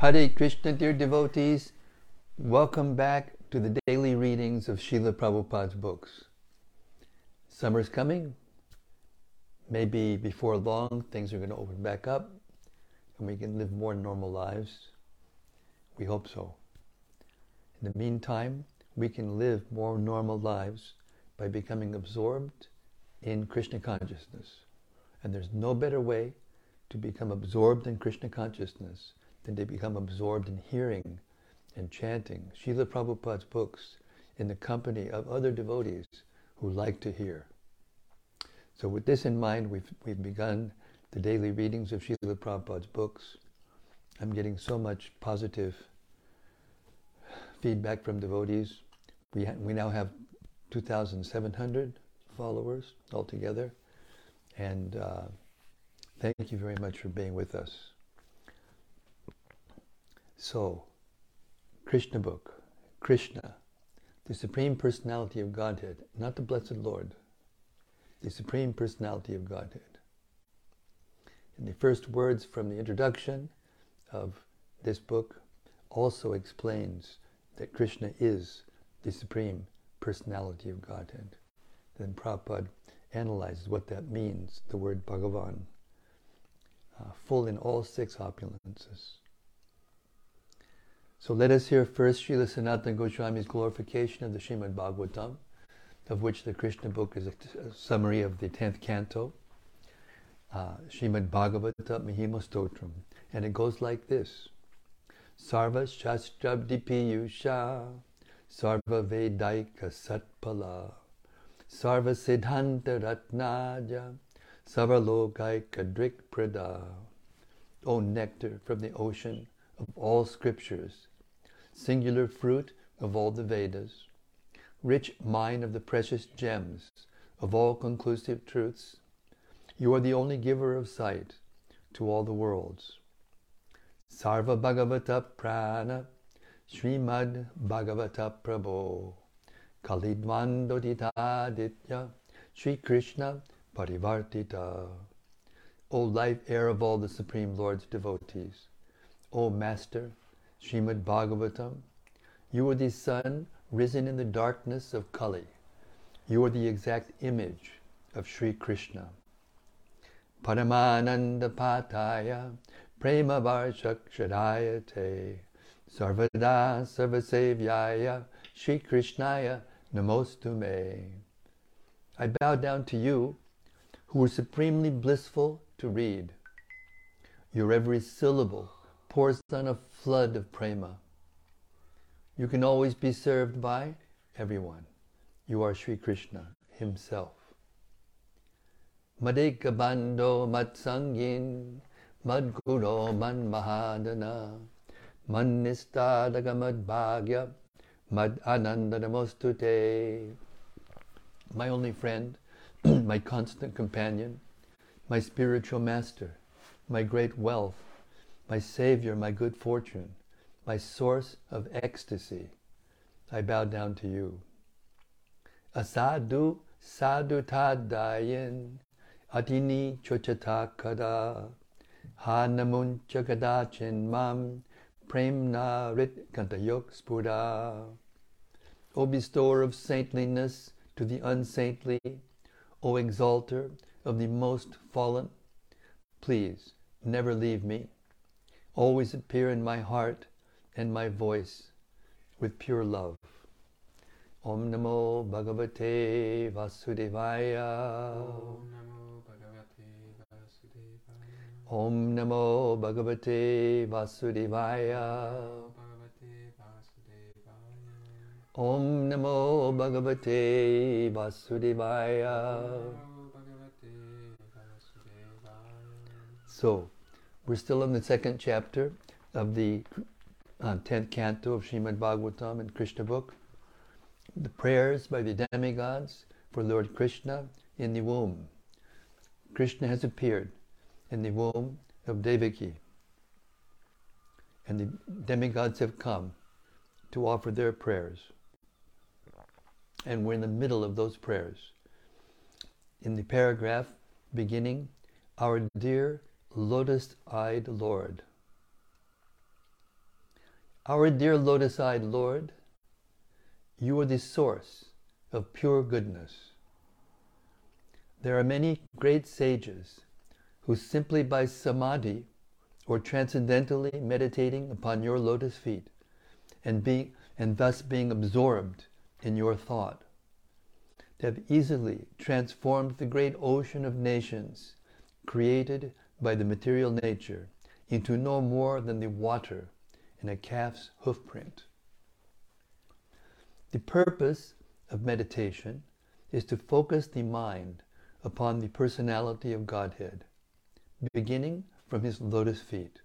Hare Krishna, dear devotees. Welcome back to the daily readings of Srila Prabhupada's books. Summer's coming. Maybe before long, things are going to open back up and we can live more normal lives. We hope so. In the meantime, we can live more normal lives by becoming absorbed in Krishna consciousness. And there's no better way to become absorbed in Krishna consciousness than to become absorbed in hearing and chanting Srila Prabhupada's books in the company of other devotees who like to hear. So with this in mind, we've, we've begun the daily readings of Srila Prabhupada's books. I'm getting so much positive feedback from devotees. We, ha- we now have 2,700 followers altogether. And uh, thank you very much for being with us. So, Krishna book, Krishna, the Supreme Personality of Godhead, not the Blessed Lord, the Supreme Personality of Godhead. And the first words from the introduction of this book also explains that Krishna is the Supreme Personality of Godhead. Then Prabhupada analyzes what that means, the word Bhagavan, uh, full in all six opulences. So let us hear first Srila Sanatana Goswami's glorification of the Srimad Bhagavatam, of which the Krishna book is a, summary of the 10th canto, uh, Srimad Bhagavata Mahima Stotram. And it goes like this Sarva Shastrabdi Piyusha, Sarva Vedaika Satpala, Sarva Siddhanta Ratnaja, Sarvalokaika Drik Prada. O nectar from the ocean of all scriptures, singular fruit of all the Vedas, rich mine of the precious gems of all conclusive truths, you are the only giver of sight to all the worlds. Sarva Bhagavata Prana Srimad Bhagavata Prabhu Kalidvandoditaditya Sri Krishna Parivartita O life air of all the Supreme Lord's devotees, O Master, Srimad Bhagavatam, you are the sun risen in the darkness of Kali. You are the exact image of Sri Krishna. Paramananda Pataya Prema Varshakshadaya Te Sarvada Sarvasevyaya Sri Krishnaya Namostu Me. I bow down to you, who are supremely blissful to read. Your every syllable pours down a flood of prema. You can always be served by everyone. You are Sri Krishna himself. Madeka bando matsangin madguro man mahadana man nistadaga mad bhagya mad anandanamostute. My only friend, my constant companion, my spiritual master, my great wealth, my savior, my good fortune, my source of ecstasy. I bow down to you. Asadu sadhu tadayin adini chochata kada hanamun chagadachin mam premna rit kantayok spura. O bestower of saintliness to the unsaintly, O exalter of the most fallen, please never leave me. Always appear in my heart and my voice with pure love. Om Namo Bhagavate Vasudevaya. Om Namo Bhagavate Vasudevaya. Om Namo Bhagavate Vasudevaya. So, we're still in the second chapter of the uh, 10th canto of Srimad Bhagavatam and Krishna book. The prayers by the demigods for Lord Krishna in the womb. Krishna has appeared in the womb of Devaki. And the demigods have come to offer their prayers. And we're in the middle of those prayers. In the paragraph beginning, Our dear lotus eyed Lord. Our dear lotus eyed Lord, you are the source of pure goodness. There are many great sages who simply by samadhi or transcendentally meditating upon your lotus feet and being and thus being absorbed in your thought have easily transformed the great ocean of nescience created by the material nature into no more than the water in a calf's hoofprint. The purpose of meditation is to focus the mind upon the personality of Godhead, beginning from his lotus feet.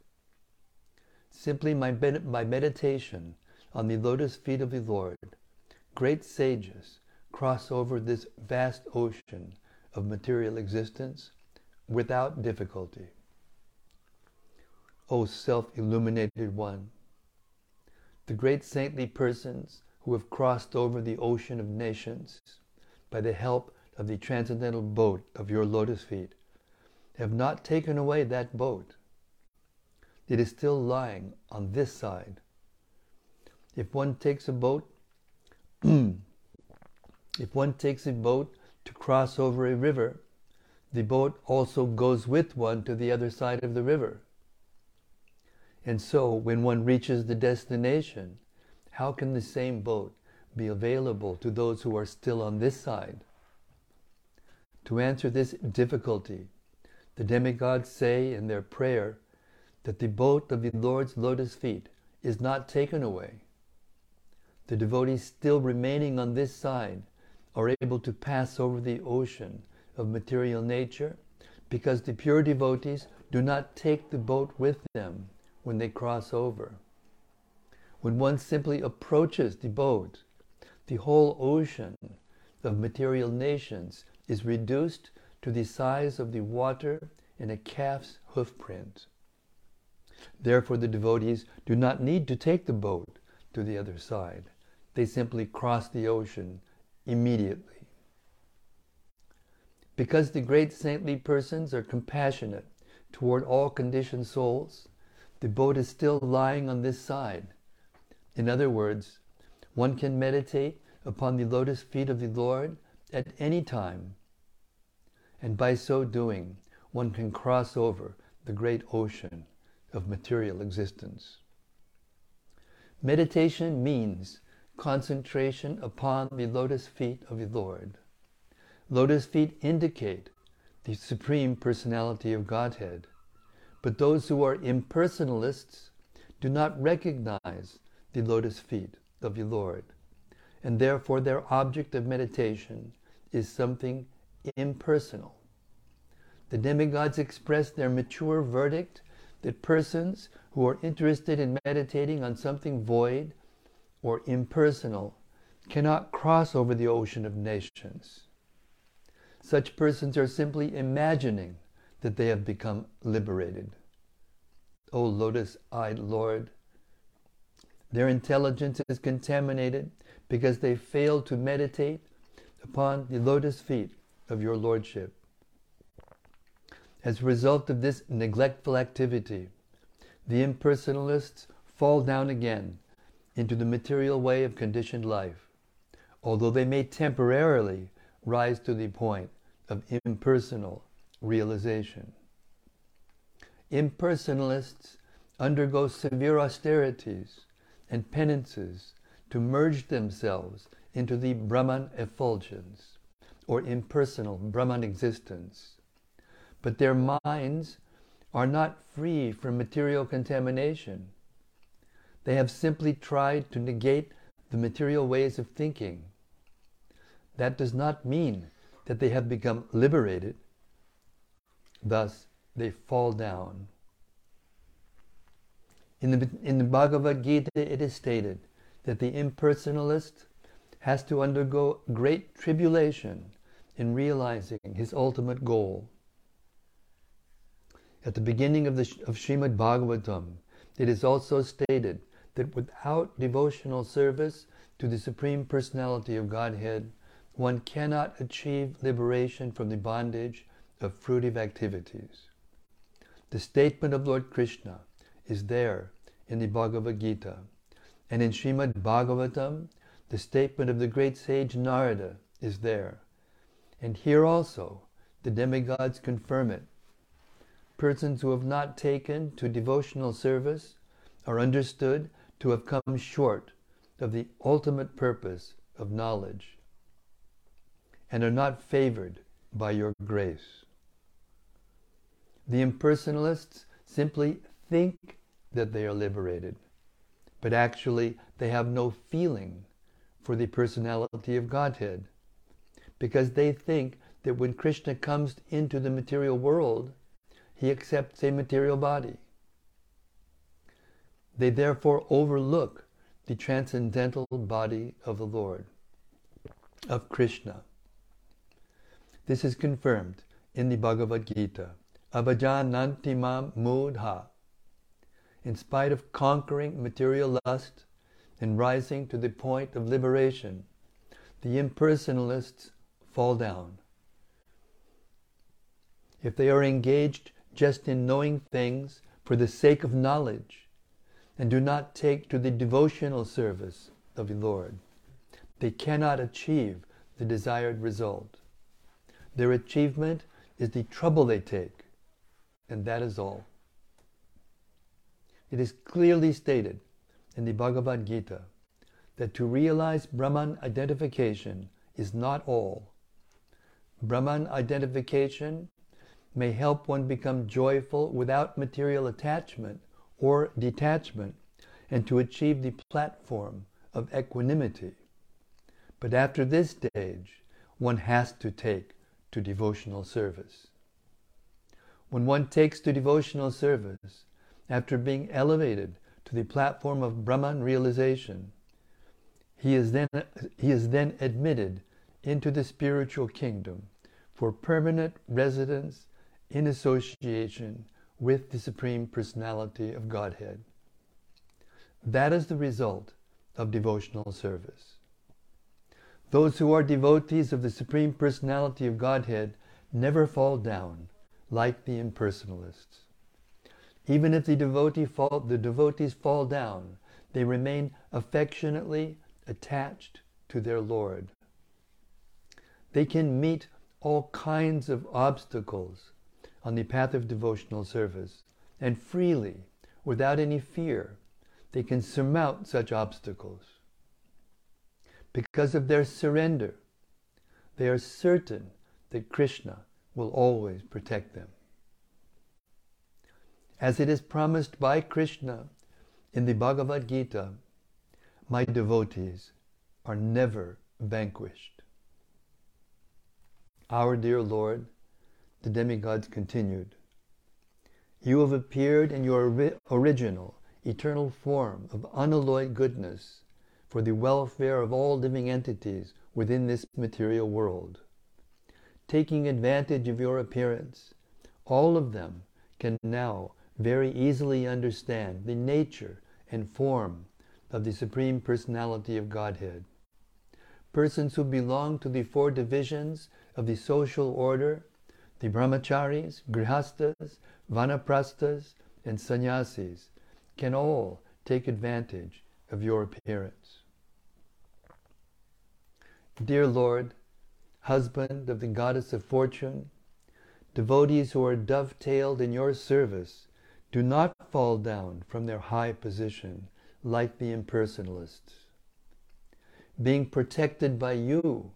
Simply by, meditation on the lotus feet of the Lord, great sages cross over this vast ocean of material existence without difficulty. O self illuminated one, the great saintly persons who have crossed over the ocean of nescience by the help of the transcendental boat of your lotus feet have not taken away that boat. It is still lying on this side. If one takes a boat, if one takes a boat to cross over a river, the boat also goes with one to the other side of the river. And so, when one reaches the destination, how can the same boat be available to those who are still on this side? To answer this difficulty, the demigods say in their prayer that the boat of the Lord's lotus feet is not taken away. The devotees still remaining on this side are able to pass over the ocean of material nature because the pure devotees do not take the boat with them when they cross over. When one simply approaches the boat, the whole ocean of material nescience is reduced to the size of the water in a calf's hoofprint. Therefore, the devotees do not need to take the boat to the other side. They simply cross the ocean immediately. Because the great saintly persons are compassionate toward all conditioned souls, the boat is still lying on this side. In other words, one can meditate upon the lotus feet of the Lord at any time. And by so doing, one can cross over the great ocean of material existence. Meditation means concentration upon the lotus feet of the Lord. Lotus feet indicate the Supreme Personality of Godhead. But those who are impersonalists do not recognize the lotus feet of the Lord, and therefore their object of meditation is something impersonal. The demigods express their mature verdict that persons who are interested in meditating on something void or impersonal cannot cross over the ocean of nescience. Such persons are simply imagining that they have become liberated. O lotus eyed Lord, their intelligence is contaminated because they fail to meditate upon the lotus feet of your Lordship. As a result of this neglectful activity, the impersonalists fall down again into the material way of conditioned life, although they may temporarily rise to the point of impersonal realization. Impersonalists undergo severe austerities and penances to merge themselves into the Brahman effulgence, or impersonal Brahman existence. But their minds are not free from material contamination. They have simply tried to negate the material ways of thinking. That does not mean that they have become liberated. Thus, they fall down. In the, in the Bhagavad Gita, it is stated that the impersonalist has to undergo great tribulation in realizing his ultimate goal. At the beginning of, the, of Srimad Bhagavatam, it is also stated that without devotional service to the Supreme Personality of Godhead, one cannot achieve liberation from the bondage of fruitive activities. The statement of Lord Krishna is there in the Bhagavad Gita And in Srimad Bhagavatam, the statement of the great sage Narada is there. And here also, the demigods confirm it. Persons who have not taken to devotional service are understood to have come short of the ultimate purpose of knowledge and are not favored by your grace. The impersonalists simply think that they are liberated, but actually they have no feeling for the personality of Godhead because they think that when Krishna comes into the material world, he accepts a material body. They therefore overlook the transcendental body of the Lord, of Krishna. This is confirmed in the Bhagavad Gita. Abhajanantimam mudha. In spite of conquering material lust and rising to the point of liberation, the impersonalists fall down. If they are engaged just in knowing things for the sake of knowledge and do not take to the devotional service of the Lord, they cannot achieve the desired result. Their achievement is the trouble they take, and that is all. It is clearly stated in the Bhagavad Gita that to realize Brahman identification is not all. Brahman identification may help one become joyful without material attachment or detachment and to achieve the platform of equanimity. But after this stage, one has to take to devotional service. When one takes to devotional service, after being elevated to the platform of Brahman realization, he is then, he is then admitted into the spiritual kingdom for permanent residence in association with the Supreme Personality of Godhead. That is the result of devotional service. Those who are devotees of the Supreme Personality of Godhead never fall down like the impersonalists. Even if the, devotee fall, the devotees fall down, they remain affectionately attached to their Lord. They can meet all kinds of obstacles on the path of devotional service, and freely, without any fear, they can surmount such obstacles. Because of their surrender, they are certain that Krishna will always protect them. As it is promised by Krishna in the Bhagavad Gita, my devotees are never vanquished. Our dear Lord, the demigods continued, You have appeared in your original, eternal form of unalloyed goodness for the welfare of all living entities within this material world. Taking advantage of your appearance, all of them can now very easily understand the nature and form of the Supreme Personality of Godhead. Persons who belong to the four divisions of the social order, the brahmacharis, grihastas, vanaprasthas, and sannyasis, can all take advantage of your appearance. Dear Lord, husband of the goddess of fortune, devotees who are dovetailed in your service do not fall down from their high position like the impersonalists. Being protected by you,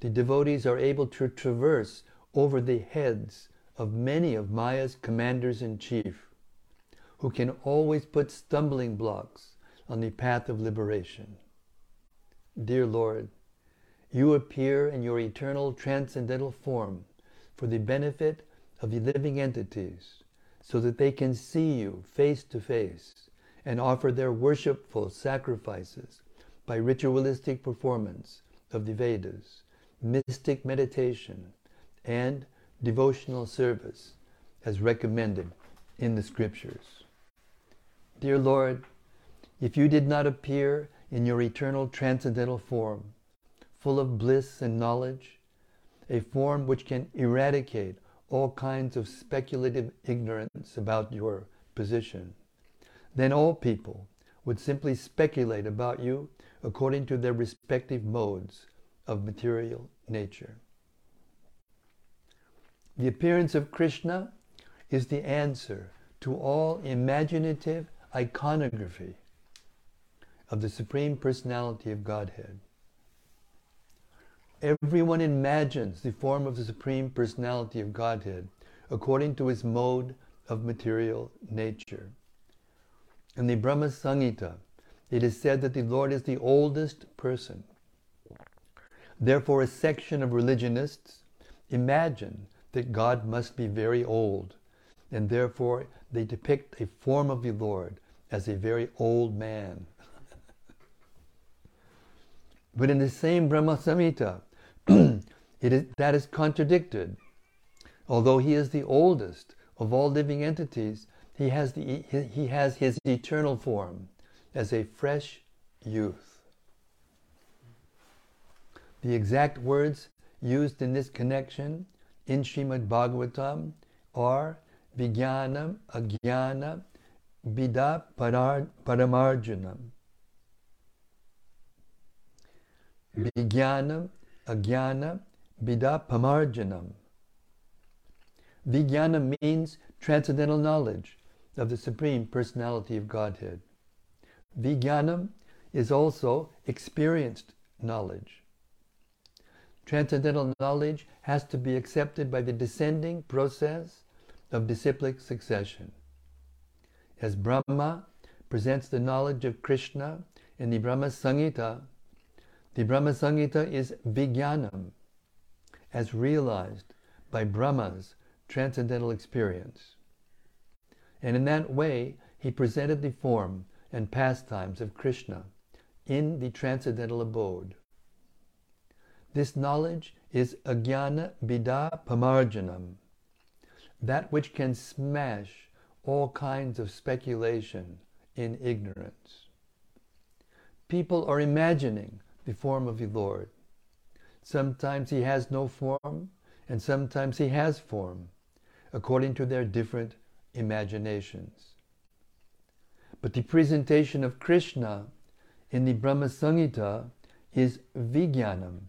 the devotees are able to traverse over the heads of many of Maya's commanders in chief, who can always put stumbling blocks on the path of liberation. Dear Lord, you appear in your eternal transcendental form for the benefit of the living entities so that they can see you face to face and offer their worshipful sacrifices by ritualistic performance of the Vedas, mystic meditation, and devotional service as recommended in the scriptures. Dear Lord, if you did not appear in your eternal transcendental form, full of bliss and knowledge, a form which can eradicate all kinds of speculative ignorance about your position, then all people would simply speculate about you according to their respective modes of material nature. The appearance of Krishna is the answer to all imaginative iconography of the Supreme Personality of Godhead. Everyone imagines the form of the Supreme Personality of Godhead according to his mode of material nature. In the Brahma Samhita, it is said that the Lord is the oldest person. Therefore, a section of religionists imagine that God must be very old, and therefore they depict a form of the Lord as a very old man. but in the same Brahma Samhita, it is, that is contradicted. Although he is the oldest of all living entities, he has, the, he has his eternal form as a fresh youth. The exact words used in this connection in Srimad Bhagavatam are Vijnanam, Agyana, Bida Paramarjanam. Vijnanam, Agyana, Bida Pamarjanam. Vijnana means transcendental knowledge of the Supreme Personality of Godhead. Vijnanam is also experienced knowledge. Transcendental knowledge has to be accepted by the descending process of disciplic succession. As Brahma presents the knowledge of Krishna in the Brahma Samhita, the Brahma Samhita is Vijnanam, as realized by Brahma's transcendental experience. And in that way, he presented the form and pastimes of Krishna in the transcendental abode. This knowledge is Agyana Bida Pamarjanam, that which can smash all kinds of speculation in ignorance. People are imagining the form of the Lord. Sometimes he has no form, and sometimes he has form, according to their different imaginations. But the presentation of Krishna in the Brahma Samhita is Vijnanam,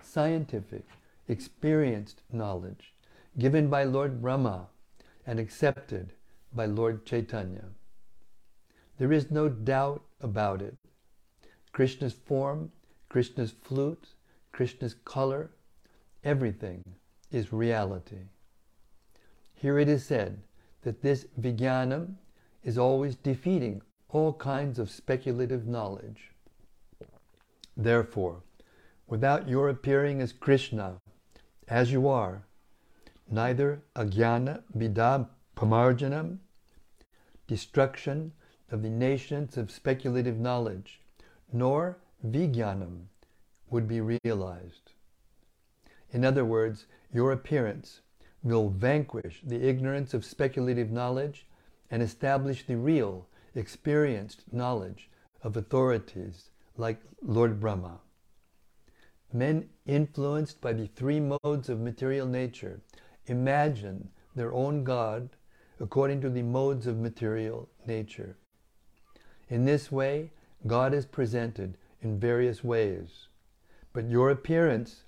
scientific, experienced knowledge, given by Lord Brahma and accepted by Lord Chaitanya. There is no doubt about it. Krishna's form Krishna's flute, Krishna's color, everything is reality. Here it is said that this vijnanam is always defeating all kinds of speculative knowledge. Therefore, without your appearing as Krishna, as you are, neither agyana vidam pamarjanam, destruction of the nescience of speculative knowledge, nor vijnanam would be realized. In other words, your appearance will vanquish the ignorance of speculative knowledge and establish the real, experienced knowledge of authorities like Lord Brahma. Men influenced by the three modes of material nature imagine their own God according to the modes of material nature. In this way, God is presented in various ways, but your appearance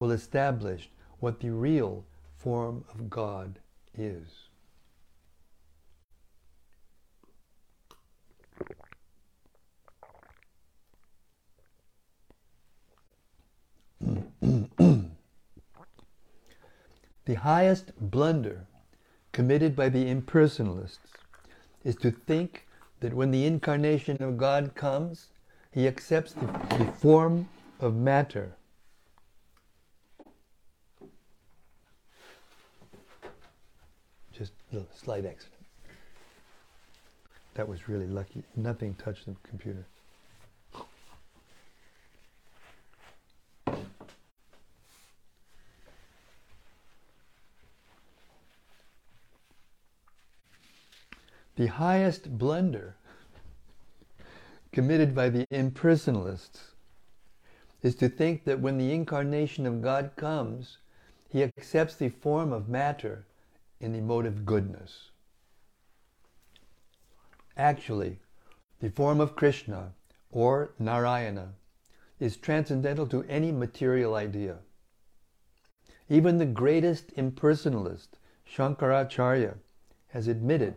will establish what the real form of God is. the highest blunder committed by the impersonalists is to think that when the incarnation of God comes, he accepts the, the form of matter. Just a slight accident. That was really lucky. Nothing touched the computer. The highest blunder committed by the impersonalists is to think that when the incarnation of God comes, he accepts the form of matter in the mode of goodness. Actually, The form of Krishna, or Narayana, is transcendental to any material idea. Even the greatest impersonalist, Shankaracharya, has admitted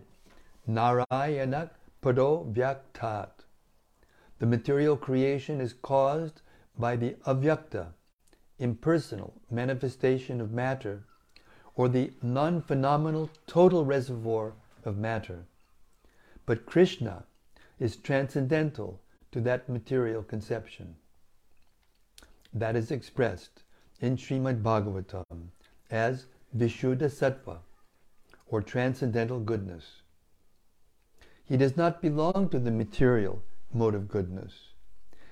Narayana Pado Vyaktat. The material creation is caused by the avyakta, impersonal manifestation of matter, or the non phenomenal total reservoir of matter. But Krishna is transcendental to that material conception. That is expressed in Srimad Bhagavatam as Vishuddha Sattva, or transcendental goodness. He does not belong to the material mode of goodness,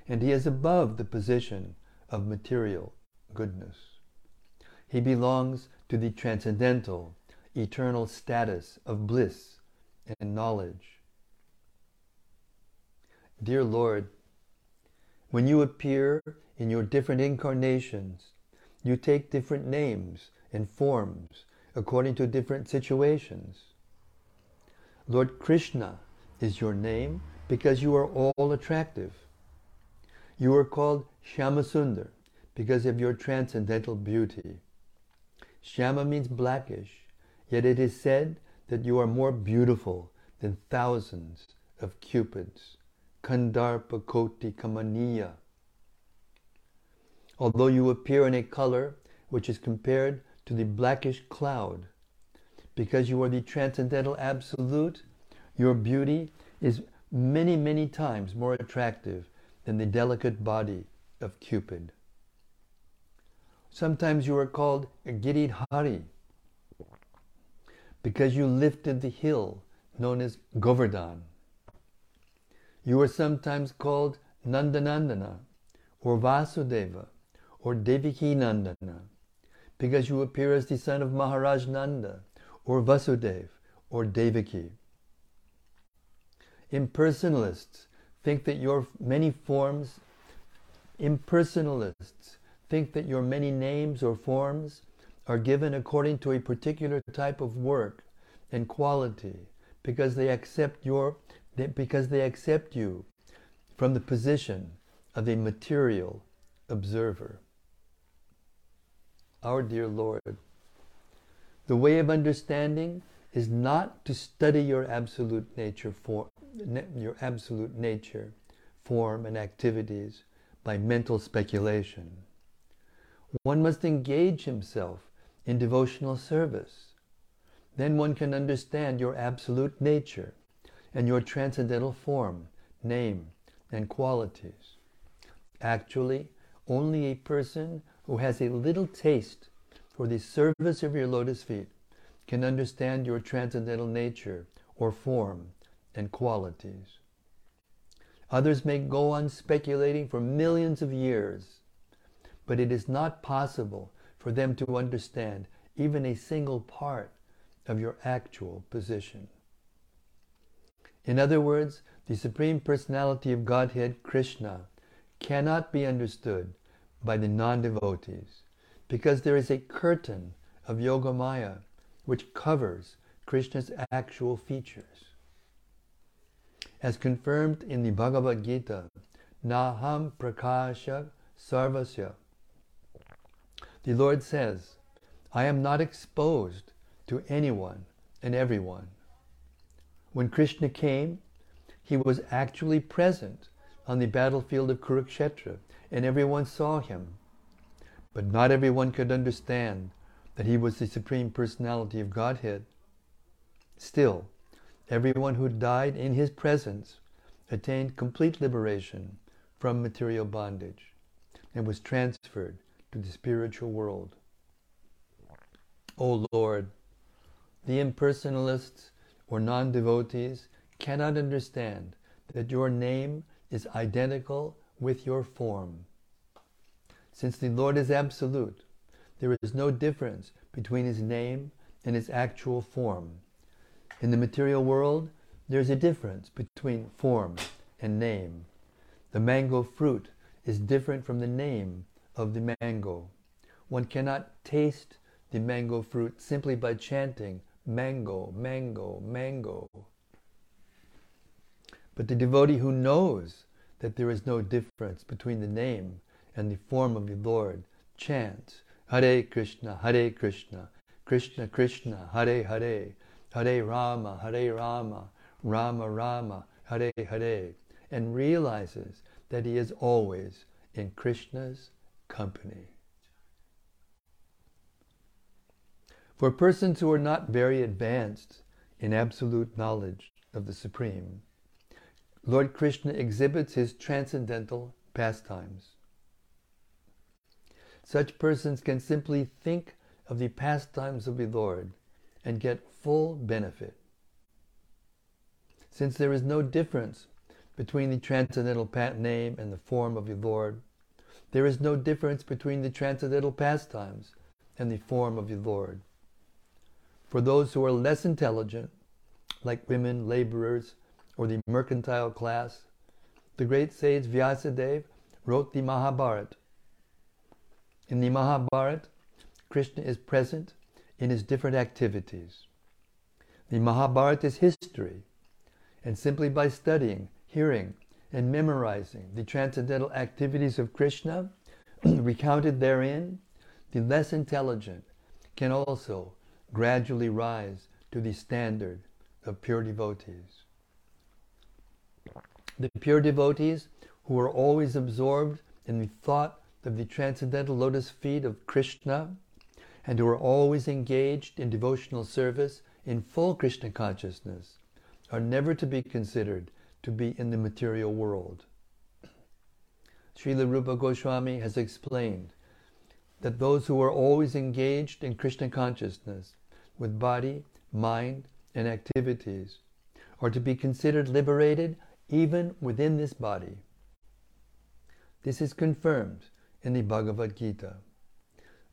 and he is above the position of material goodness. He belongs to the transcendental, eternal status of bliss and knowledge. Dear Lord, when you appear in your different incarnations, you take different names and forms according to different situations. Lord Krishna is your name because you are all attractive. You are called Shyamasundar because of your transcendental beauty. Shyama means blackish, yet it is said that you are more beautiful than thousands of cupids. Kandarpa Koti Kamaniya. Although you appear in a color which is compared to the blackish cloud, because you are the transcendental absolute, your beauty is many, many times more attractive than the delicate body of Cupid. Sometimes you are called a Giridhari because you lifted the hill known as Govardhan. You are sometimes called Nandanandana or Vasudeva or Devaki Nandana because you appear as the son of Maharaj Nanda or Vasudev or Devaki. Impersonalists think that your many forms, impersonalists think that your many names or forms are given according to a particular type of work and quality because they accept your because they accept you from the position of a material observer. Our dear Lord, the way of understanding is not to study your absolute nature for your absolute nature, form and activities by mental speculation. One must engage himself in devotional service. Then one can understand your absolute nature and your transcendental form, name, and qualities. Actually, only a person who has a little taste for the service of your lotus feet can understand your transcendental nature or form and qualities. Others may go on speculating for millions of years, but it is not possible for them to understand even a single part of your actual position. In other words, the Supreme Personality of Godhead, Krishna, cannot be understood by the non devotees because there is a curtain of Yogamaya which covers Krishna's actual features. As confirmed in the Bhagavad Gita, Naham Prakasha Sarvasya, the Lord says, I am not exposed to anyone and everyone. When Krishna came, he was actually present on the battlefield of Kurukshetra, and everyone saw him. But not everyone could understand that he was the Supreme Personality of Godhead. Still, everyone who died in his presence attained complete liberation from material bondage and was transferred to the spiritual world. O Lord, the impersonalists or non devotees cannot understand that your name is identical with your form. Since the Lord is absolute, there is no difference between his name and his actual form. In the material world, there is a difference between form and name. The mango fruit is different from the name of the mango. One cannot taste the mango fruit simply by chanting mango, mango, mango. But the devotee who knows that there is no difference between the name and the form of the Lord chants Hare Krishna, Hare Krishna, Krishna Krishna, Hare Hare, Hare Rama, Hare Rama, Rama Rama, Hare Hare, and realizes that he is always in Krishna's company. For persons who are not very advanced in absolute knowledge of the Supreme, Lord Krishna exhibits his transcendental pastimes. Such persons can simply think of the pastimes of the Lord and get full benefit. Since there is no difference between the transcendental name and the form of the Lord, there is no difference between the transcendental pastimes and the form of the Lord. For those who are less intelligent, like women, laborers, or the mercantile class, the great sage Vyasadeva wrote the Mahabharata. In the Mahabharata, Krishna is present in his different activities. The Mahabharata is history, and simply by studying, hearing, and memorizing the transcendental activities of Krishna recounted therein, the less intelligent can also gradually rise to the standard of pure devotees. The pure devotees who are always absorbed in the thought of the transcendental lotus feet of Krishna and who are always engaged in devotional service in full Krishna consciousness are never to be considered to be in the material world. Srila Rupa Goswami has explained that those who are always engaged in Krishna consciousness with body, mind, and activities are to be considered liberated even within this body. This is confirmed in the Bhagavad Gita.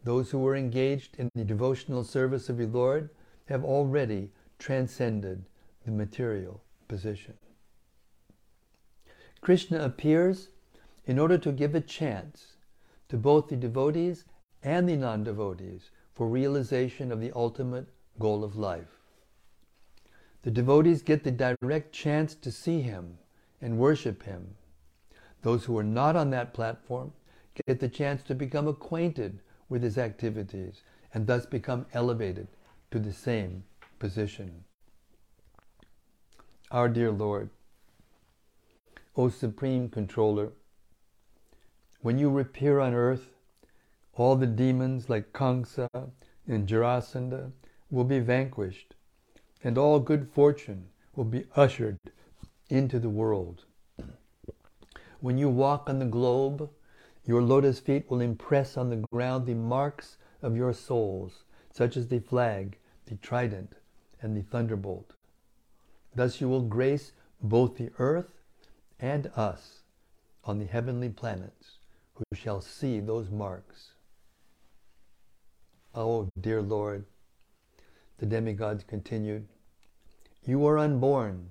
Those who are engaged in the devotional service of the Lord have already transcended the material position. Krishna appears in order to give a chance to both the devotees and the non devotees for realization of the ultimate goal of life. The devotees get the direct chance to see him and worship Him. Those who are not on that platform get the chance to become acquainted with His activities and thus become elevated to the same position. Our dear Lord, O Supreme Controller, when you appear on earth, all the demons like Kamsa and Jarasandha will be vanquished, and all good fortune will be ushered into the world. When you walk on the globe, your lotus feet will impress on the ground the marks of your soles, such as the flag, the trident, and the thunderbolt. Thus you will grace both the earth and us on the heavenly planets, who shall see those marks. Oh, dear Lord, the demigods continued, you are unborn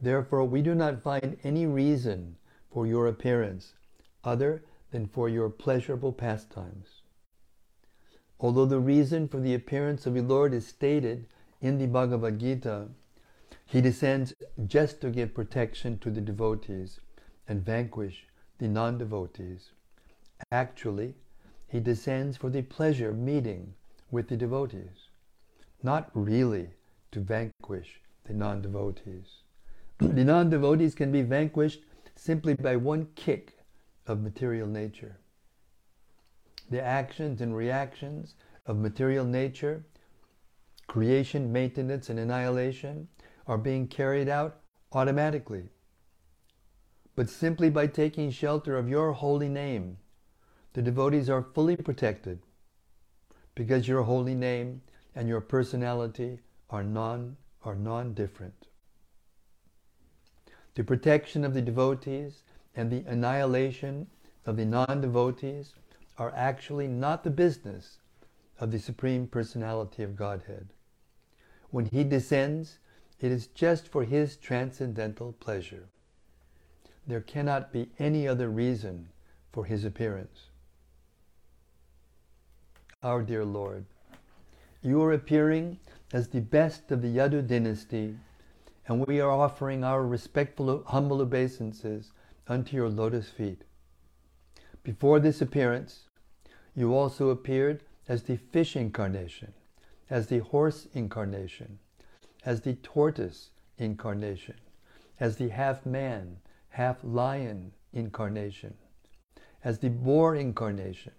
Therefore, we do not find any reason for your appearance other than for your pleasurable pastimes. Although the reason for the appearance of the Lord is stated in the Bhagavad Gita, he descends just to give protection to the devotees and vanquish the non devotees. Actually, he descends for the pleasure of meeting with the devotees, not really to vanquish the non devotees. the non devotees can be vanquished simply by one kick of material nature. The actions and reactions of material nature, creation, maintenance, and annihilation, are being carried out automatically. But simply by taking shelter of your holy name, the devotees are fully protected because your holy name and your personality are non are non-different the protection of the devotees and the annihilation of the non devotees are actually not the business of the Supreme Personality of Godhead. When He descends, it is just for His transcendental pleasure. There cannot be any other reason for His appearance. Our dear Lord, you are appearing as the best of the Yadu dynasty and we are offering our respectful, humble obeisances unto your lotus feet. Before this appearance, you also appeared as the fish incarnation, as the horse incarnation, as the tortoise incarnation, as the half man, half lion incarnation, as the boar incarnation,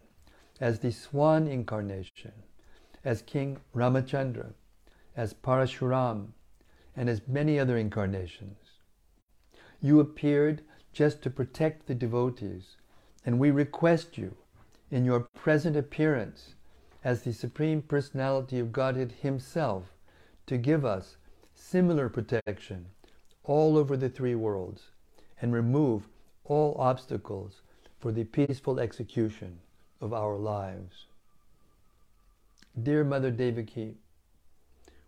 as the swan incarnation, as King Ramachandra, as Parashuram, and as many other incarnations. You appeared just to protect the devotees, and we request you, in your present appearance as the Supreme Personality of Godhead Himself, to give us similar protection all over the three worlds and remove all obstacles for the peaceful execution of our lives. Dear Mother Devaki,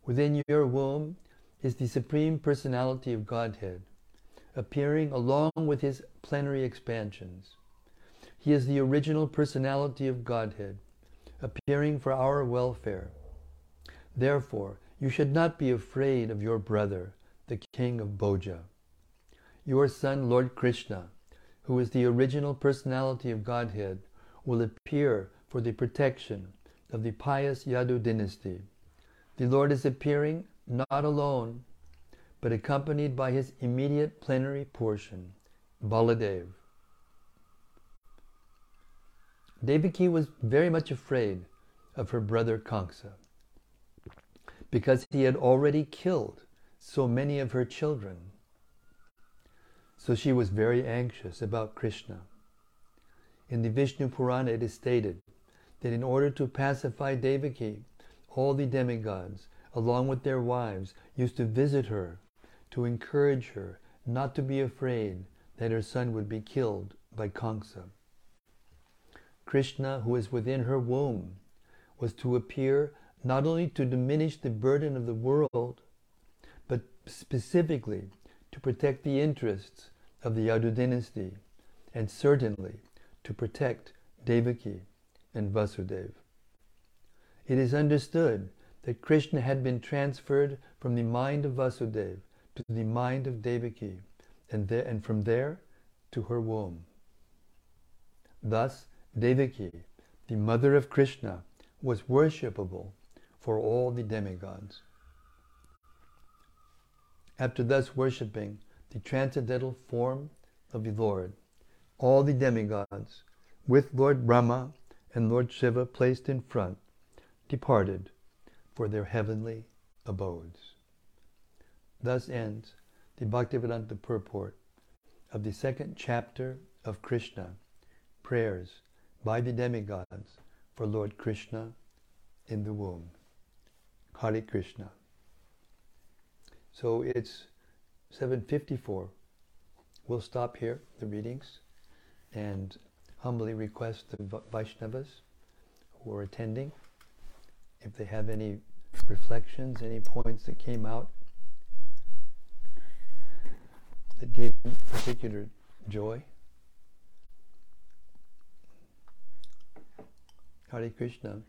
within your womb is the Supreme Personality of Godhead, appearing along with his plenary expansions. He is the original personality of Godhead, appearing for our welfare. Therefore, you should not be afraid of your brother, the king of Bhoja. Your son, Lord Krishna, who is the original personality of Godhead, will appear for the protection of the pious Yadu dynasty. The Lord is appearing not alone, but accompanied by his immediate plenary portion, Baladev. Devaki was very much afraid of her brother Kamsa because he had already killed so many of her children. So she was very anxious about Krishna. In the Vishnu Purana it is stated that in order to pacify Devaki, all the demigods, along with their wives, used to visit her to encourage her not to be afraid that her son would be killed by Kamsa. Krishna, who is within her womb, was to appear not only to diminish the burden of the world, but specifically to protect the interests of the Yadu dynasty, and certainly to protect Devaki and Vasudeva. It is understood that Krishna had been transferred from the mind of Vasudeva to the mind of Devaki, and, there, and from there to her womb. Thus, Devaki, the mother of Krishna, was worshipable for all the demigods. After thus worshipping the transcendental form of the Lord, all the demigods, with Lord Brahma and Lord Shiva placed in front, departed for their heavenly abodes. Thus ends the Bhaktivedanta purport of the second chapter of Krishna, prayers by the demigods for Lord Krishna in the womb. Hare Krishna. So it's 754. We'll stop here, the readings, and humbly request the Vaishnavas who are attending, if they have any reflections, any points that came out that gave particular joy, Hare Krishna.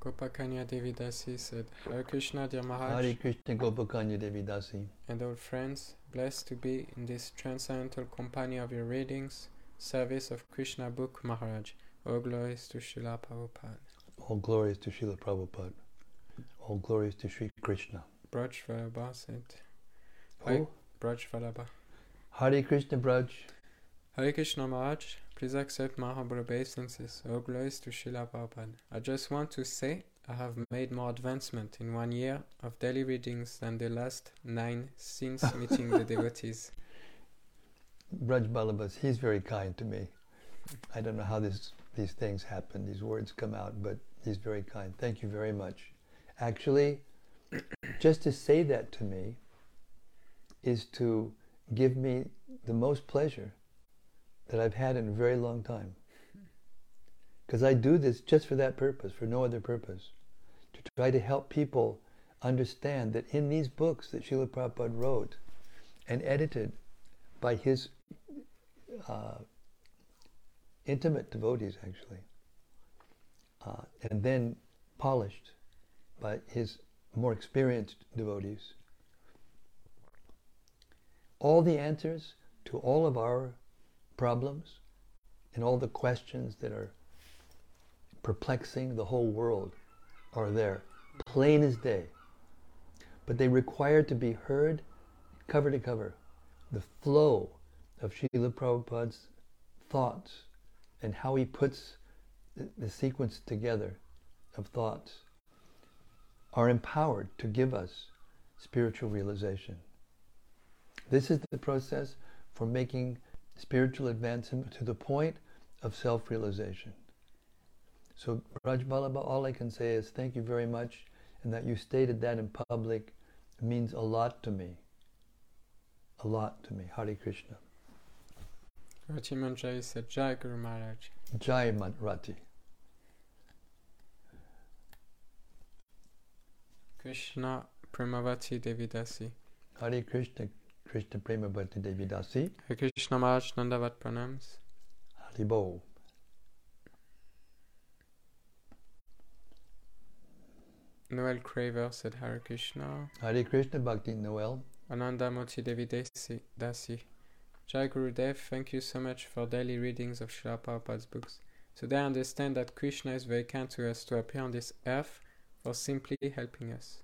Gopakanya Devidasi said, Hare Krishna, dear Maharaj. Hare Krishna Gopakanya Devidasi. And all friends, blessed to be in this transcendental company of your readings, service of Krishna book, Maharaj. All glories to Srila Prabhupada. All glories to Srila Prabhupada. All glories to Sri Krishna. Braj Vallabha said, Oh, Braj Vallabha. Hare Krishna Braj. Hare Krishna Maharaj, please accept my humble obeisances. All glories to Srila Prabhupada. I just want to say I have made more advancement in one year of daily readings than the last nine since meeting the devotees. Braj Vallabhas, he's very kind to me. I don't know how this, these things happen, these words come out, but he's very kind. Thank you very much. Actually, just to say that to me is to give me the most pleasure that I've had in a very long time. Because I do this just for that purpose, for no other purpose. To try to help people understand that in these books that Srila Prabhupada wrote and edited by his uh, intimate devotees, actually, uh, and then polished by his more experienced devotees. All the answers to all of our problems and all the questions that are perplexing the whole world are there, plain as day. But they require to be heard cover to cover. The flow of Srila Prabhupada's thoughts and how he puts the, sequence together of thoughts are empowered to give us spiritual realization. This is the process for making spiritual advancement to the point of self realization. So, Braj Vallabha, all I can say is thank you very much, and that you stated that in public means a lot to me. A lot to me. Hare Krishna. Rati Manjari said, Jai Guru Maharaj. Jai Man Rati. Krishna Premavati Devidasi. Hare Krishna, Krishna Premavati Devidasi. Hare Krishna Maharaj Dandavat Pranams. Haribo. Noel Craver said Hare Krishna. Hare Krishna Bhakti Noel. Ananda Moti Devi Dasi. Dasi. Jai Gurudev, thank you so much for daily readings of Srila Prabhupada's books. Today I understand that Krishna is very kind to us to appear on this earth for simply helping us.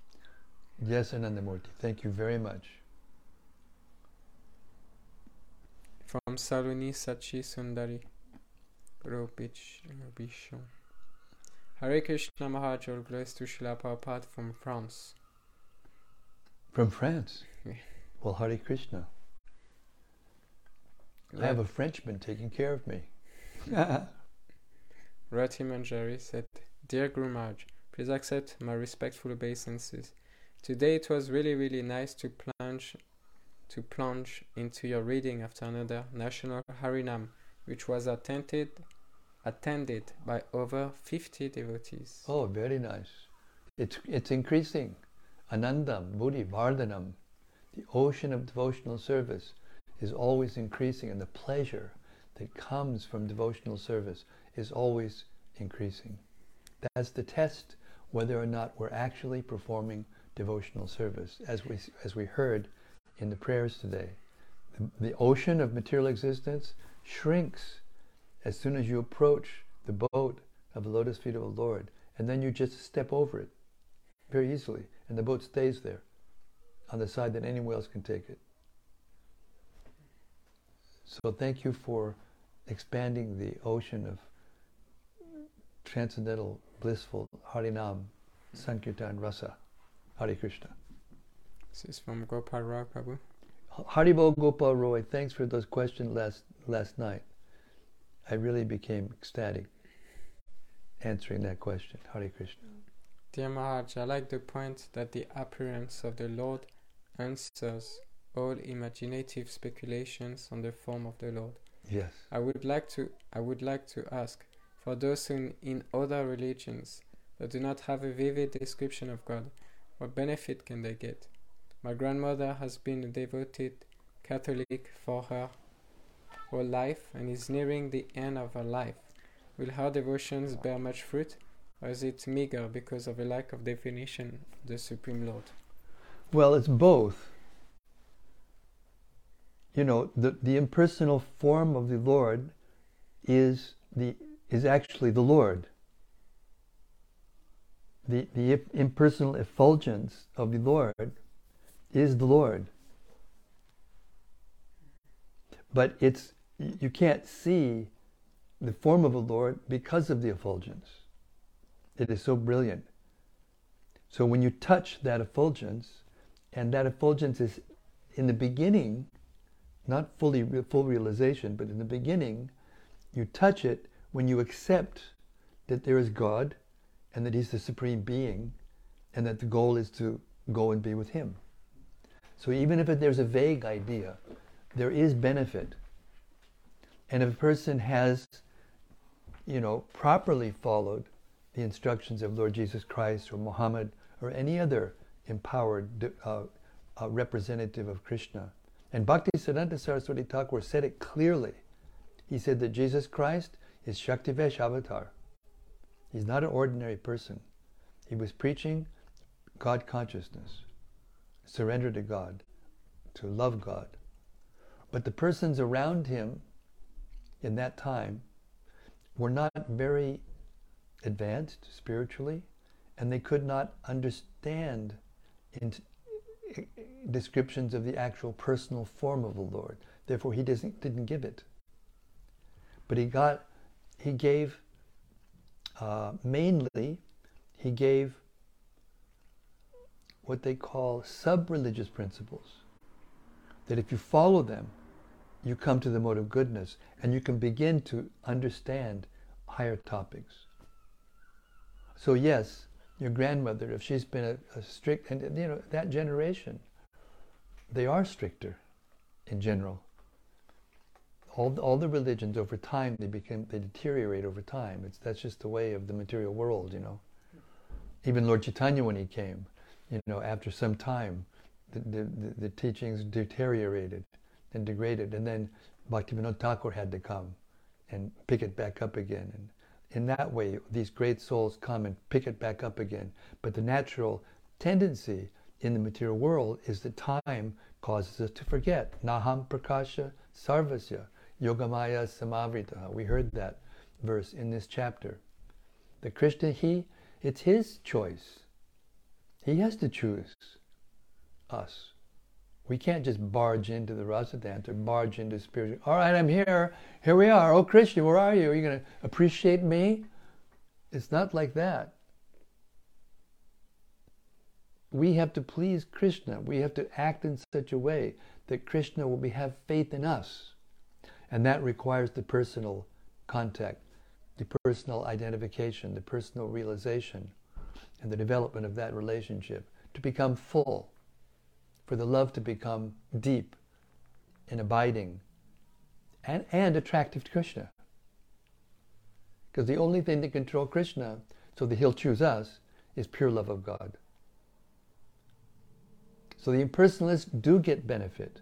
Yes, Anandamurti, thank you very much. From Saloni Sachi Sundari, Robich, Robichon. Hare Krishna Maharaj, all glories to Srila Prabhupada from France. From France? Well, Hare Krishna. I have a Frenchman taking care of me. Rati Manjari said, Dear Guru Maharaj, please accept my respectful obeisances. Today it was really, really nice to plunge to plunge into your reading after another national Harinam, which was attended attended by over 50 devotees. Oh, very nice. It's, it's increasing. Anandam, Buddhi, Vardhanam, the ocean of devotional service is always increasing, and the pleasure that comes from devotional service is always increasing. That's the test whether or not we're actually performing devotional service, as we, as we heard in the prayers today. The, the ocean of material existence shrinks as soon as you approach the boat of the lotus feet of the Lord, and then you just step over it very easily, and the boat stays there on the side that anyone else can take it. So thank you for expanding the ocean of transcendental, blissful Harinam, Sankirtan Rasa. Hare Krishna. This is from Gopal Roy Prabhu. Haribo Gopal Roy, thanks for those questions last, last night. I really became ecstatic answering that question. Hare Krishna. Dear Maharaj, I like the point that the appearance of the Lord answers all imaginative speculations on the form of the Lord. Yes. I would like to I would like to ask for those in, in other religions that do not have a vivid description of God, what benefit can they get? My grandmother has been a devoted Catholic for her whole life and is nearing the end of her life. Will her devotions bear much fruit, or is it meager because of a lack of definition of the Supreme Lord? Well, it's both. You know, the, the impersonal form of the Lord is the is actually the Lord. The, the impersonal effulgence of the Lord is the Lord. But it's you can't see the form of the Lord because of the effulgence. It is so brilliant. So when you touch that effulgence, and that effulgence is in the beginning, not fully full realization, but in the beginning, you touch it when you accept that there is God and that He's the supreme being, and that the goal is to go and be with Him. So even if there's a vague idea, there is benefit. And if a person has, you know, properly followed the instructions of Lord Jesus Christ or Muhammad or any other empowered uh, uh, representative of Krishna. And Bhakti Siddhanta Saraswati Thakur said it clearly. He said that Jesus Christ is Shaktivesh avatar. He's not an ordinary person. He was preaching God consciousness, surrender to God, to love God. But the persons around him in that time were not very advanced spiritually, and they could not understand in descriptions of the actual personal form of the Lord. Therefore, he didn't give it. But he got, he gave, uh, mainly, he gave what they call sub-religious principles. That if you follow them, you come to the mode of goodness, and you can begin to understand higher topics. So yes, your grandmother, if she's been a, a strict, and you know that generation, they are stricter, in general all, all the religions over time they become they deteriorate over time it's that's just the way of the material world you know even lord chaitanya when he came you know after some time the, the, the teachings deteriorated and degraded and then bhaktivinoda thakur had to come and pick it back up again and in that way these great souls come and pick it back up again but the natural tendency in the material world is that time causes us to forget naham prakasha sarvasya Yogamaya Samavrita. We heard that verse in this chapter. The Krishna, he, it's his choice. He has to choose us. We can't just barge into the rasa dance or barge into spiritual. All right, I'm here. Here we are. Oh, Krishna, where are you? Are you going to appreciate me? It's not like that. We have to please Krishna. We have to act in such a way that Krishna will be, have faith in us. And that requires the personal contact, the personal identification, the personal realization, and the development of that relationship to become full, for the love to become deep and abiding and, and attractive to Krishna. Because the only thing that control Krishna so that he'll choose us is pure love of God. So the impersonalists do get benefit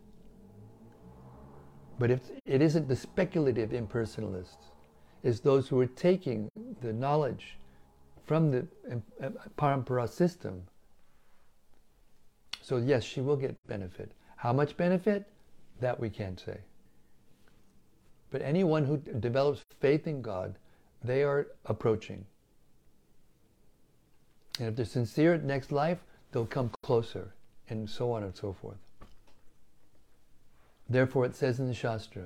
but if it isn't the speculative impersonalists, it's those who are taking the knowledge from the uh, parampara system. So yes, she will get benefit. How much benefit? That we can't say. But anyone who develops faith in God, they are approaching. And if they're sincere next life, they'll come closer, and so on and so forth. Therefore, it says in the Shastra,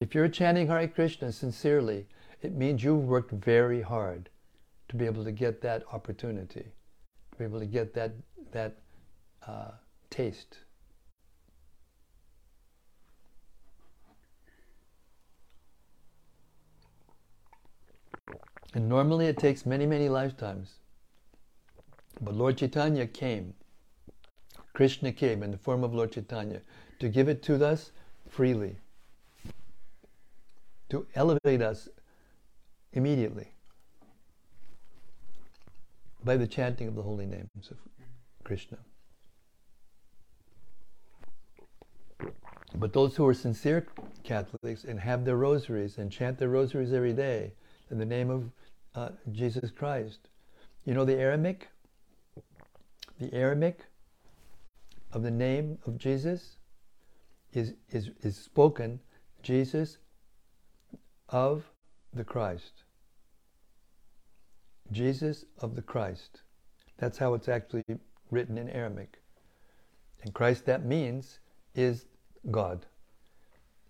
if you're chanting Hare Krishna sincerely, it means you've worked very hard to be able to get that opportunity, to be able to get that that uh, taste. And normally it takes many, many lifetimes. But Lord Chaitanya came. Krishna came in the form of Lord Chaitanya to give it to us freely, to elevate us immediately by the chanting of the holy names of Krishna. But those who are sincere Catholics and have their rosaries and chant their rosaries every day in the name of uh, Jesus Christ, you know the Aramaic? The Aramaic of the name of Jesus is, is, is spoken Jesus of the Christ. Jesus of the Christ. That's how it's actually written in Aramaic. And Christ, that means, is God.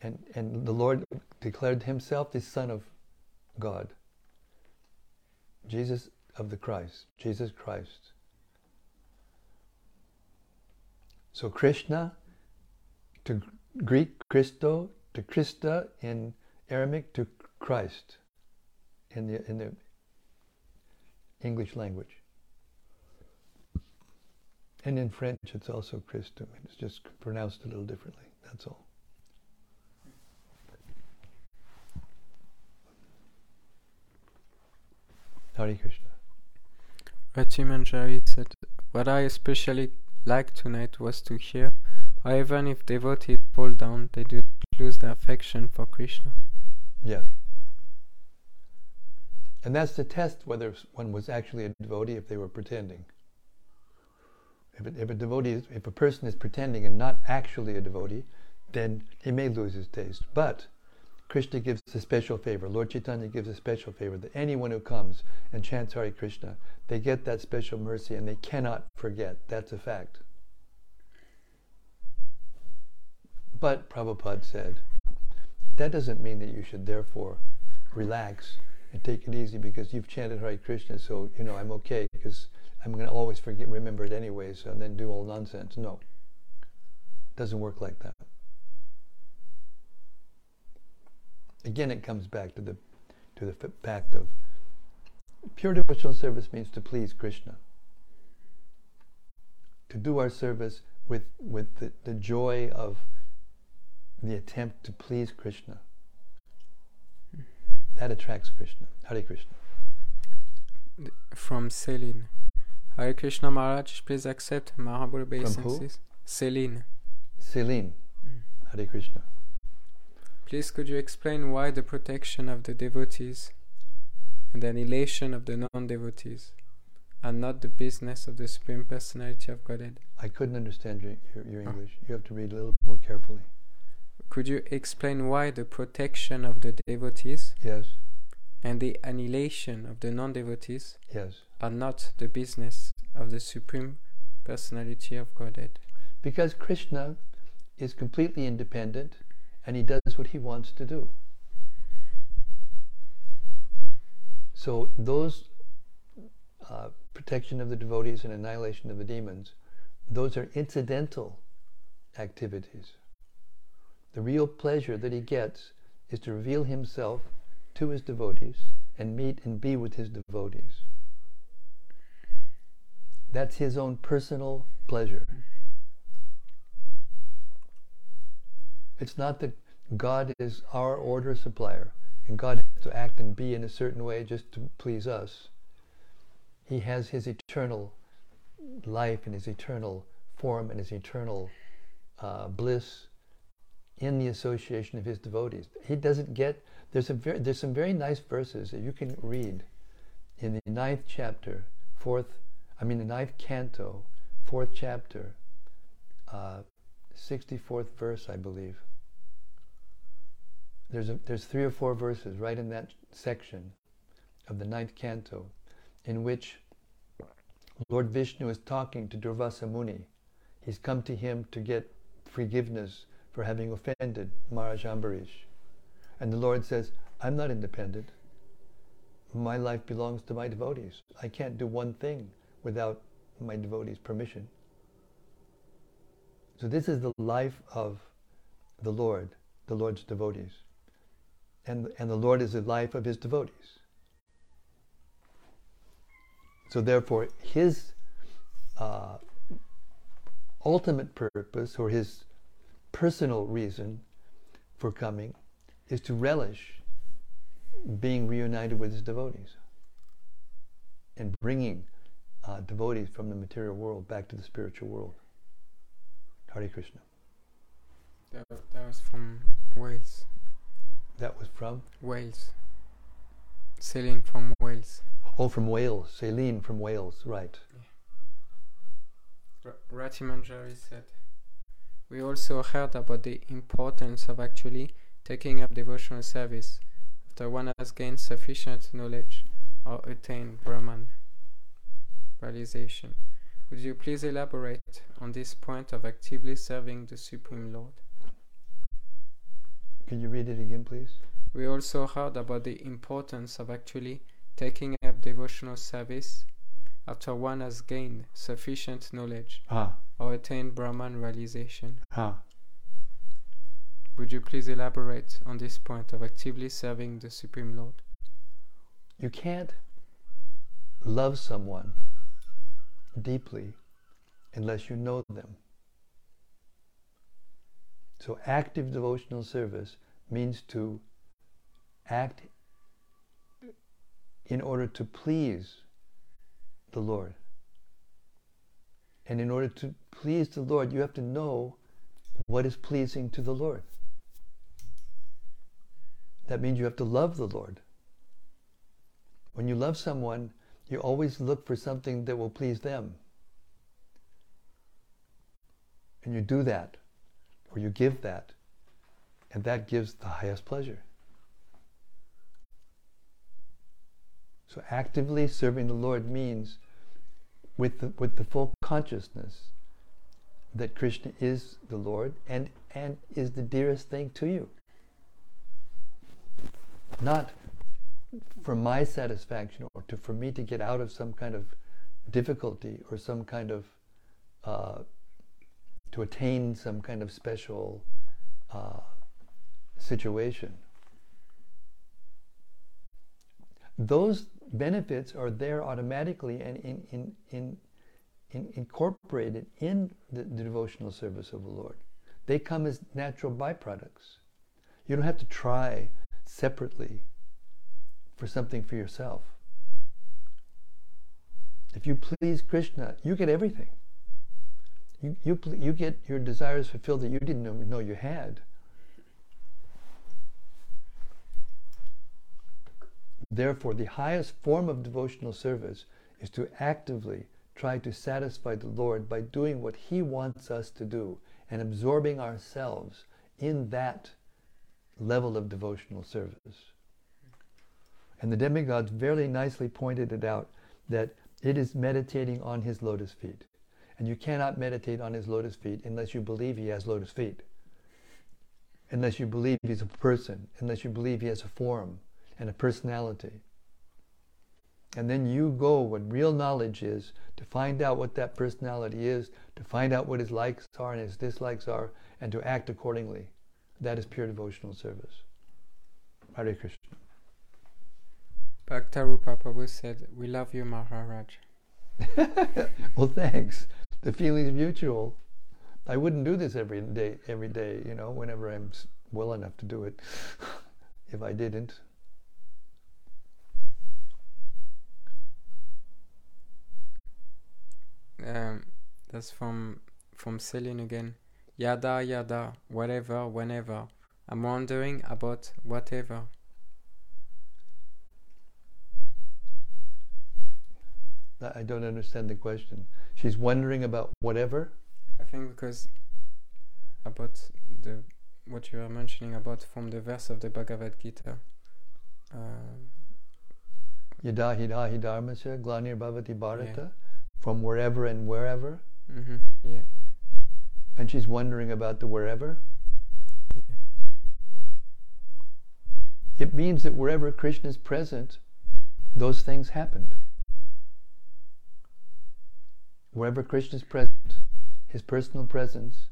And, and the Lord declared himself the Son of God. Jesus of the Christ. Jesus Christ. So Krishna to Greek Christo, to Christa in Aramaic to Christ in the in the English language. And in French it's also Christo. It's just pronounced a little differently. That's all. Hare Krishna. Rati Manjari said, What I especially liked tonight was to hear or even if devotees fall down, they do not lose their affection for Krishna. Yes. And that's to test whether one was actually a devotee if they were pretending. If, it, if a devotee, is, if a person is pretending and not actually a devotee, then he may lose his taste. But Krishna gives a special favor. Lord Chaitanya gives a special favor that anyone who comes and chants Hare Krishna, they get that special mercy and they cannot forget. That's a fact. But Prabhupada said, that doesn't mean that you should therefore relax and take it easy because you've chanted Hare Krishna, so you know I'm okay because I'm going to always forget, remember it anyway, so and then do all nonsense. No, it doesn't work like that. Again, it comes back to the to the fact of pure devotional service means to please Krishna. To do our service with with the, the joy of the attempt to please Krishna. That attracts Krishna. Hare Krishna. From Celine. Hare Krishna Maharaj, please accept Mahabodh obeisances. Celine. Celine. Mm. Hare Krishna. Please could you explain why the protection of the devotees and the annihilation of the non-devotees are not the business of the Supreme Personality of Godhead? I couldn't understand your, your, your. English. Oh. You have to read a little more carefully. Could you explain why the protection of the devotees yes. and the annihilation of the non devotees yes. are not the business of the Supreme Personality of Godhead? Because Krishna is completely independent and he does what he wants to do. So, those uh, protection of the devotees and annihilation of the demons, those are incidental activities. The real pleasure that he gets is to reveal himself to his devotees and meet and be with his devotees. That's his own personal pleasure. It's not that God is our order supplier and God has to act and be in a certain way just to please us. He has his eternal life and his eternal form and his eternal uh, bliss in the association of his devotees. He doesn't get there's a very, there's some very nice verses that you can read in the ninth chapter, fourth I mean the ninth canto, fourth chapter, uh, 64th verse, I believe. There's a, there's three or four verses right in that section of the ninth canto, in which Lord Vishnu is talking to Durvasa Muni. He's come to him to get forgiveness for having offended Maharaj Ambarish. And the Lord says, I'm not independent. My life belongs to my devotees. I can't do one thing without my devotees' permission. So this is the life of the Lord, the Lord's devotees. And, and the Lord is the life of his devotees. So therefore, his uh, ultimate purpose or his personal reason for coming is to relish being reunited with his devotees and bringing uh, devotees from the material world back to the spiritual world. Hare Krishna. That, that was from Wales. That was from? Wales. Celine from Wales. Oh, from Wales. Celine from Wales, right. Yeah. Rati Manjari said, we also heard about the importance of actually taking up devotional service after one has gained sufficient knowledge or attained Brahman realization. Would you please elaborate on this point of actively serving the Supreme Lord? Can you read it again, please? We also heard about the importance of actually taking up devotional service after one has gained sufficient knowledge ah or attained Brahman realization. Ah. Would you please elaborate on this point of actively serving the Supreme Lord? You can't love someone deeply unless you know them. So, active devotional service means to act in order to please the Lord. And in order to please the Lord, you have to know what is pleasing to the Lord. That means you have to love the Lord. When you love someone, you always look for something that will please them. And you do that, or you give that, and that gives the highest pleasure. So actively serving the Lord means with the, with the full consciousness that Krishna is the Lord and, and is the dearest thing to you. Not for my satisfaction or to, for me to get out of some kind of difficulty or some kind of uh, to attain some kind of special uh, situation. Those benefits are there automatically and in, in, in, in incorporated in the, the devotional service of the Lord. They come as natural byproducts. You don't have to try separately for something for yourself. If you please Krishna, you get everything. You, you, you get your desires fulfilled that you didn't know, know you had. Therefore, the highest form of devotional service is to actively try to satisfy the Lord by doing what He wants us to do and absorbing ourselves in that level of devotional service. And the demigods very nicely pointed it out that it is meditating on His lotus feet. And you cannot meditate on His lotus feet unless you believe He has lotus feet, unless you believe He's a person, unless you believe He has a form and a personality. And then you go what real knowledge is to find out what that personality is, to find out what his likes are and his dislikes are, and to act accordingly. That is pure devotional service. Hare Krishna. Bhaktarupa Prabhu said, We love you, Maharaj. well, thanks. The feeling is mutual. I wouldn't do this every day, every day, you know, whenever I'm well enough to do it. if I didn't, um, that's from from Celine again. Yada yada, whatever, whenever. I'm wondering about whatever. I don't understand the question. She's wondering about whatever. I think because about the what you are mentioning about from the verse of the Bhagavad Gita. Uh, Yada hida hidarmasya glanir bhavati bharata. Yeah from wherever and wherever. Mm-hmm. Yeah. And she's wondering about the wherever. Yeah. It means that wherever Krishna is present, those things happened. Wherever Krishna is present, his personal presence,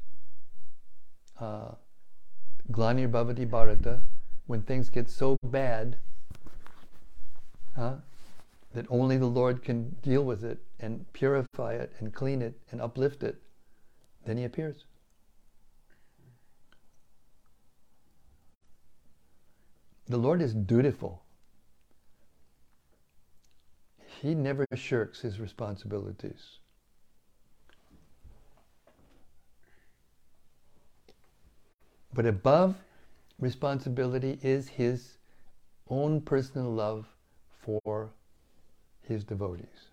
uh, Glanir Bhavati Bharata, when things get so bad, huh, that only the Lord can deal with it and purify it and clean it and uplift it, then He appears. The Lord is dutiful. He never shirks His responsibilities. But above responsibility is His own personal love for his devotees.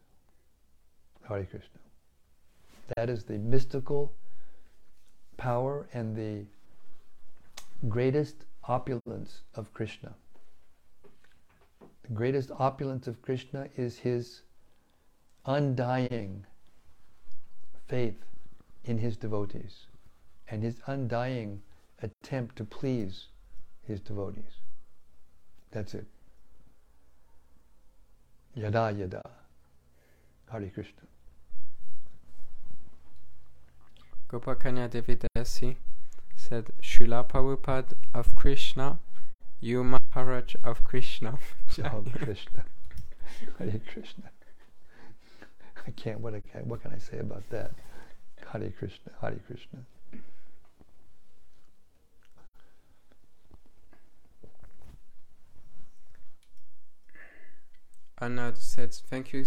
Hare Krishna. That is the mystical power and the greatest opulence of Krishna. The greatest opulence of Krishna is his undying faith in his devotees and his undying attempt to please his devotees. That's it. Yada yada. Hare Krishna. Gopakanya Devidasi said, Srila Prabhupada of Krishna, you Maharaj of Krishna. oh, Krishna. Hare Krishna. I can't, what, I can, what can I say about that? Hare Krishna, Hare Krishna. Anna said thank you.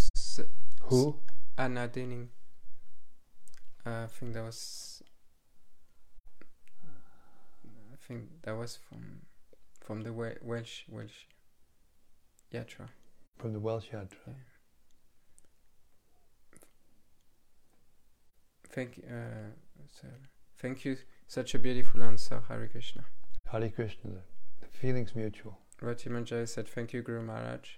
Who? Anna Denning. Uh, I think that was. I think that was from from the Welsh Welsh Yatra. From the Welsh Yatra. Yeah. Thank uh, so Thank you. Such a beautiful answer, Hari Krishna. Hari Krishna. The feeling's mutual. Rati Manjari said, Thank you, Guru Maharaj.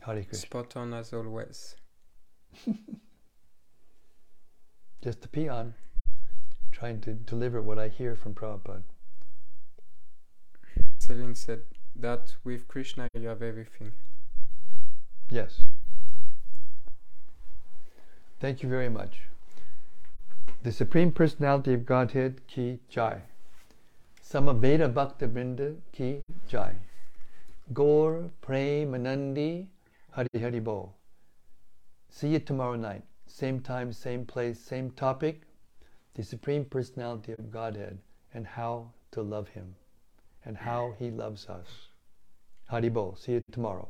Hare Krishna. Spot on as always. Just a peon, trying to deliver what I hear from Prabhupada. Celine said that with Krishna you have everything. Yes. Thank you very much. The Supreme Personality of Godhead Ki Jai. Samaveta Bhakta Brinda Ki Jai. Gaur Premanandi Hari Hari Bo. See you tomorrow night. Same time, same place, same topic. The Supreme Personality of Godhead and how to love Him and how He loves us. Hari Bo. See you tomorrow.